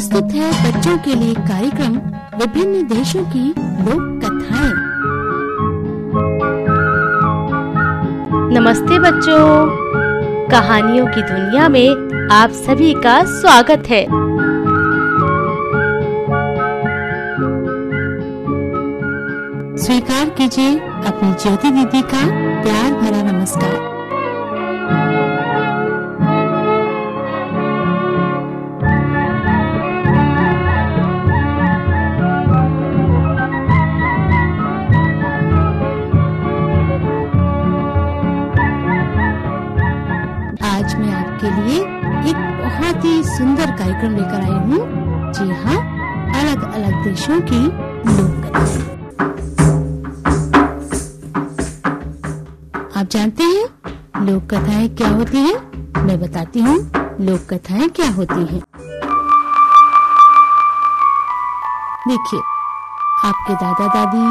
प्रस्तुत है बच्चों के लिए कार्यक्रम विभिन्न देशों की लोक कथाएँ नमस्ते बच्चों। कहानियों की दुनिया में आप सभी का स्वागत है। स्वीकार कीजिए अपनी ज्योति दीदी का प्यार भरा नमस्कार। आपके लिए एक बहुत ही सुंदर कार्यक्रम लेकर आई हूँ जी हाँ अलग अलग देशों की लोक आप जानते हैं, लोक कथाएँ क्या होती हैं? मैं बताती हूँ, लोक कथाएँ क्या होती हैं। देखिए, आपके दादा दादी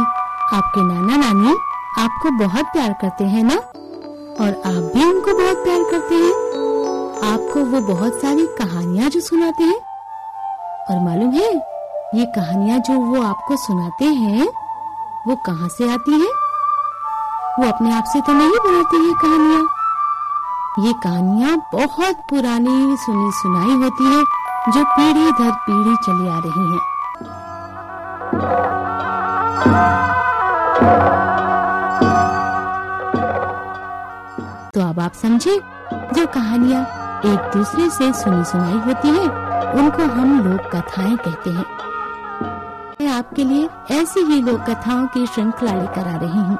आपके नाना नानी आपको बहुत प्यार करते हैं ना और आप भी उनको बहुत प्यार करते हैं आपको वो बहुत सारी कहानियाँ जो सुनाते हैं और मालूम है, ये कहानियाँ जो वो आपको सुनाते हैं, वो कहाँ से आती हैं? वो अपने आप से तो नहीं बनाती ये कहानियाँ ये कहानियाँ बहुत पुरानी सुनी सुनाई होती है, जो पीढ़ी दर पीढ़ी चली आ रही हैं। तो अब आप समझे, जो कहानियाँ एक दूसरे से सुनी सुनाई होती है। उनको हम लोक कथाएँ कहते हैं। मैं आपके लिए ऐसी ही लोक कथाओं की श्रृंखला लेकर आ रही हूँ।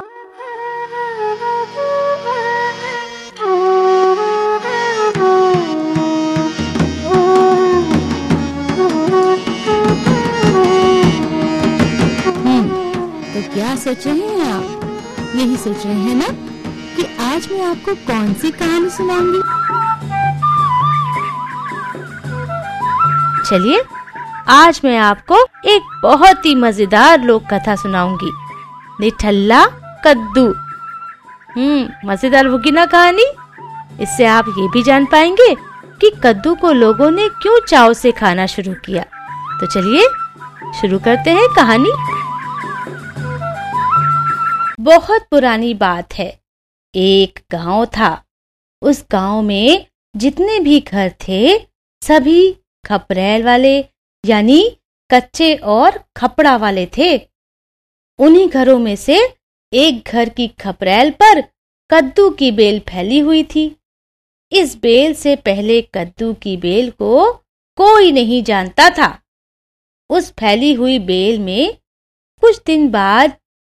हम्म, तो क्या सोच रहे हैं आप? यही सोच रहे हैं ना कि आज मैं आपको कौन सी कहानी सुनाऊँगी? चलिए, आज मैं आपको एक बहुत ही मज़ेदार लोक कथा सुनाऊँगी। निठल्ला कद्दू। हम्म मज़ेदार होगी ना कहानी। इससे आप ये भी जान पाएँगे कि कद्दू को लोगों ने क्यों चाव से खाना शुरू किया। तो चलिए, शुरू करते हैं कहानी। बहुत पुरानी बात है। एक गाँव था। उस गाँव में जितने भी घर थे, सभी खपरेल वाले, यानी कच्चे और खपड़ा वाले थे। उन्हीं घरों में से एक घर की खपरेल पर कद्दू की बेल फैली हुई थी। इस बेल से पहले कद्दू की बेल को कोई नहीं जानता था। उस फैली हुई बेल में कुछ दिन बाद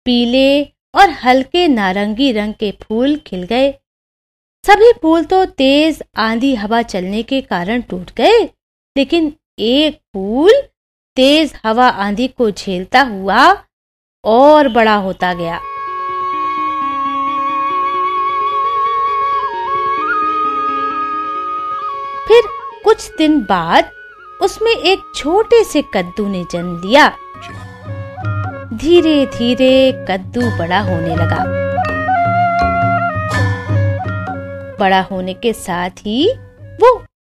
पीले और हल्के नारंगी रंग के फूल खिल गए। सभी फूल तो तेज आंधी हवा चलने के कारण टूट गए। लेकिन एक फूल तेज हवा आंधी को झेलता हुआ और बड़ा होता गया। फिर कुछ दिन बाद उसमें एक छोटे से कद्दू ने जन्म लिया। धीरे धीरे कद्दू बड़ा होने लगा। बड़ा होने के साथ ही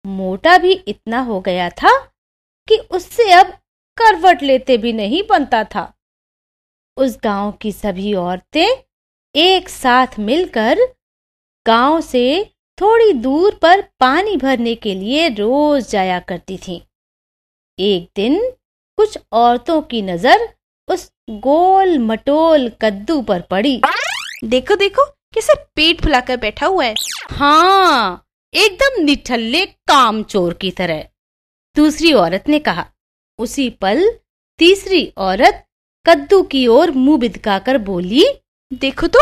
मोटा भी इतना हो गया था कि उससे अब करवट लेते भी नहीं बनता था। उस गाँव की सभी औरतें एक साथ मिलकर गाँव से थोड़ी दूर पर पानी भरने के लिए रोज जाया करती थीं। एक दिन कुछ औरतों की नज़र उस गोल मटोल कद्दू पर पड़ी। देखो देखो कैसे पेट फुलाकर बैठा हुआ है। हाँ एकदम निठल्ले कामचोर की तरह। दूसरी औरत ने कहा, उसी पल तीसरी औरत कद्दू की ओर मुँह बिदकाकर बोली, देखो तो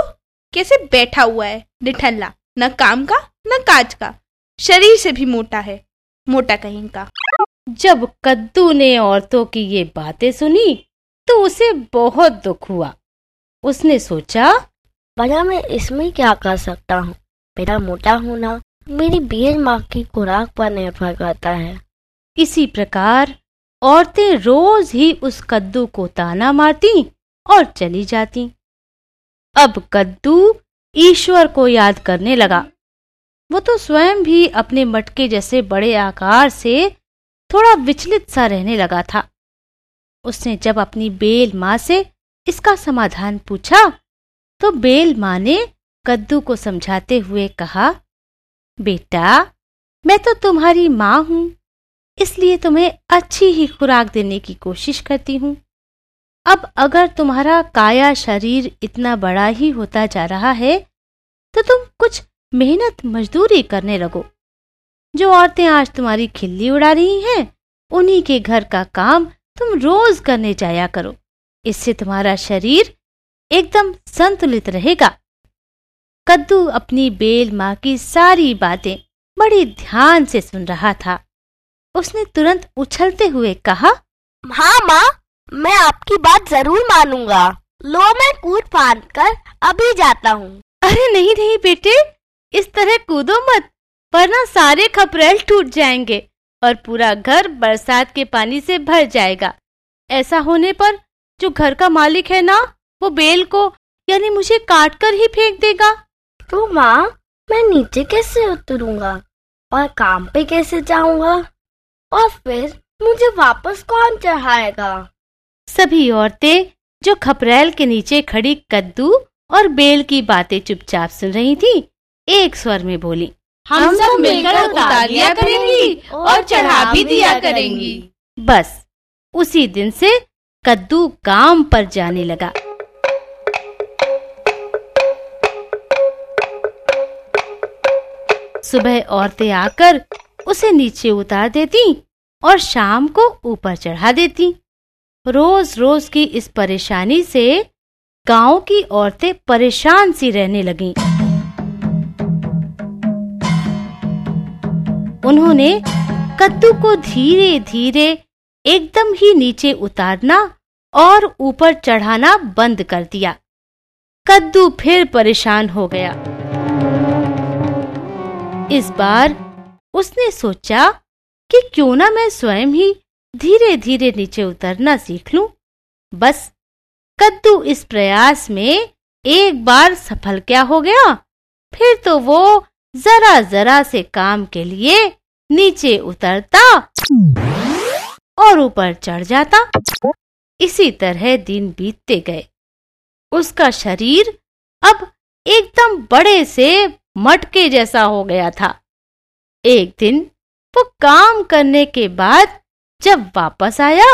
कैसे बैठा हुआ है, निठल्ला, न काम का, न काज का, शरीर से भी मोटा है, मोटा कहीं का। जब कद्दू ने औरतों की ये बातें सुनी तो उसे बहुत दुख हुआ। उसने सोचा भला मैं इसमें क्या कर सकता हूँ? मेरा मोटा होना मेरी बेल माँ की खुराक पर निर्भर करता है। इसी प्रकार औरतें रोज ही उस कद्दू को ताना मारती और चली जाती। अब कद्दू ईश्वर को याद करने लगा। वो तो स्वयं भी अपने मटके जैसे बड़े आकार से थोड़ा विचलित सा रहने लगा था। उसने जब अपनी बेल माँ से इसका समाधान पूछा तो बेल माँ ने कद्दू को समझाते हुए कहा बेटा, मैं तो तुम्हारी माँ हूँ, इसलिए तुम्हें अच्छी ही खुराक देने की कोशिश करती हूँ। अब अगर तुम्हारा काया शरीर इतना बड़ा ही होता जा रहा है तो तुम कुछ मेहनत मजदूरी करने लगो। जो औरतें आज तुम्हारी खिल्ली उड़ा रही हैं, उन्हीं के घर का काम तुम रोज करने जाया करो। इससे तुम्हारा शरीर एकदम संतुलित रहेगा। कद्दू अपनी बेल माँ की सारी बातें बड़ी ध्यान से सुन रहा था। उसने तुरंत उछलते हुए कहा हाँ माँ मैं आपकी बात ज़रूर मानूँगा। लो मैं कूद फांद कर अभी जाता हूँ। अरे नहीं नहीं बेटे इस तरह कूदो मत वरना सारे खपरेल टूट जाएँगे और पूरा घर बरसात के पानी से भर जाएगा। ऐसा होने पर जो घर का मालिक है ना वो बेल को यानी मुझे काट कर ही फेंक देगा। तो माँ मैं नीचे कैसे उतरूँगा? और काम पे कैसे जाऊँगा? और फिर मुझे वापस कौन चढ़ाएगा? सभी औरतें जो खपरेल के नीचे खड़ी कद्दू और बेल की बातें चुपचाप सुन रही थी एक स्वर में बोली हम सब मिलकर उतार लिया करेंगी और चढ़ा भी दिया करेंगी। बस उसी दिन से कद्दू काम पर जाने लगा। सुबह औरतें आकर उसे नीचे उतार देती और शाम को ऊपर चढ़ा देती। रोज रोज की इस परेशानी से गाँव की औरतें परेशान सी रहने लगीं। उन्होंने कद्दू को धीरे धीरे एकदम ही नीचे उतारना और ऊपर चढ़ाना बंद कर दिया। कद्दू फिर परेशान हो गया। इस बार उसने सोचा कि क्यों ना मैं स्वयं ही धीरे धीरे नीचे उतरना सीख लूँ। बस, कद्दू इस प्रयास में एक बार सफल क्या हो गया? फिर तो वो जरा जरा से काम के लिए नीचे उतरता और ऊपर चढ़ जाता। इसी तरह दिन बीतते गए। उसका शरीर अब एकदम बड़े से मटके जैसा हो गया था। एक दिन वो काम करने के बाद जब वापस आया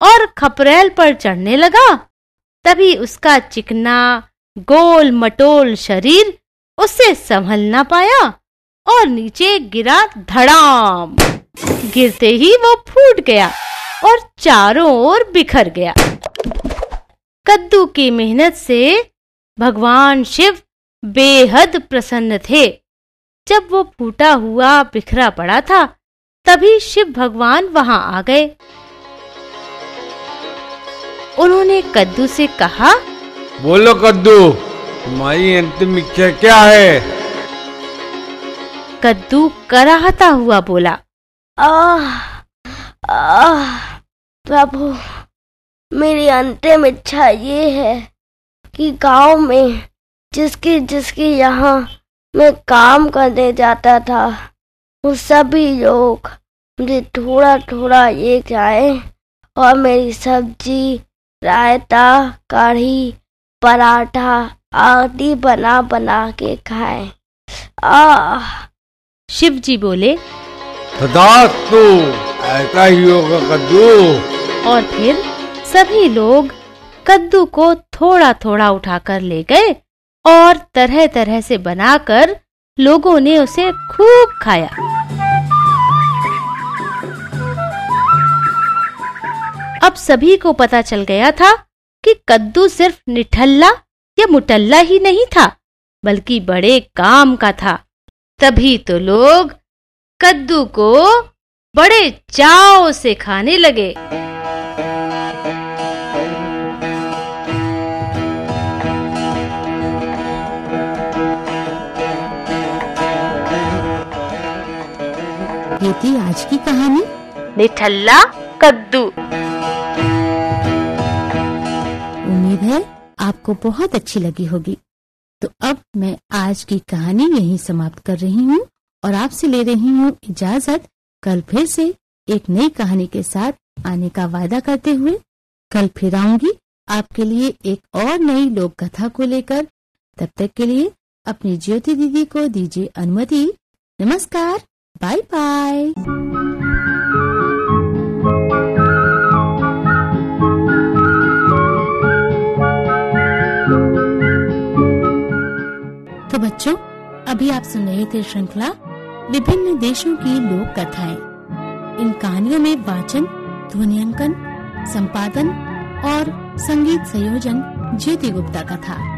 और खपरेल पर चढ़ने लगा, तभी उसका चिकना, गोल मटोल शरीर उससे संभल ना पाया और नीचे गिरा धड़ाम। गिरते ही वो फूट गया और चारों ओर बिखर गया। कद्दू की मेहनत से भगवान शिव बेहद प्रसन्न थे। जब वो फूटा हुआ बिखरा पड़ा था तभी शिव भगवान वहाँ आ गए। उन्होंने कद्दू से कहा बोलो कद्दू तुम्हारी अंतिम इच्छा क्या है? कद्दू कराहता हुआ बोला आह आह प्रभु मेरी अंतिम इच्छा ये है कि गाँव में जिसकी जिसकी यहाँ मैं काम करने जाता था वो सभी लोग मुझे थोड़ा थोड़ा ये जाए और मेरी सब्ज़ी रायता कढ़ी पराठा आदि बना बना के खाए। आह! शिव जी बोले तथास्तु ऐसा ही होगा कद्दू। और फिर सभी लोग कद्दू को थोड़ा थोड़ा उठाकर ले गए और तरह तरह से बनाकर लोगों ने उसे खूब खाया। अब सभी को पता चल गया था कि कद्दू सिर्फ़ निठल्ला या मुटल्ला ही नहीं था, बल्कि बड़े काम का था। तभी तो लोग कद्दू को बड़े चाव से खाने लगे। थी आज की कहानी? निठल्ला कद्दू। उम्मीद है आपको बहुत अच्छी लगी होगी। तो अब मैं आज की कहानी यहीं समाप्त कर रही हूँ और आपसे ले रही हूँ इजाज़त। कल फिर से एक नई कहानी के साथ आने का वादा करते हुए कल फिर आऊँगी आपके लिए एक और नई लोक कथा को लेकर। तब तक के लिए अपनी ज्योति दीदी को दीजिए अनुमति। नमस्कार। बाय बाय तो बच्चों, अभी आप सुन रहे थे श्रृंखला, विभिन्न देशों की लोक कथाएँ। इन कहानियों में वाचन ध्वनियांकन संपादन और संगीत संयोजन ज्योति गुप्ता का था।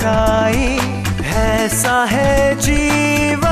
लौट ऐसा है जीवन।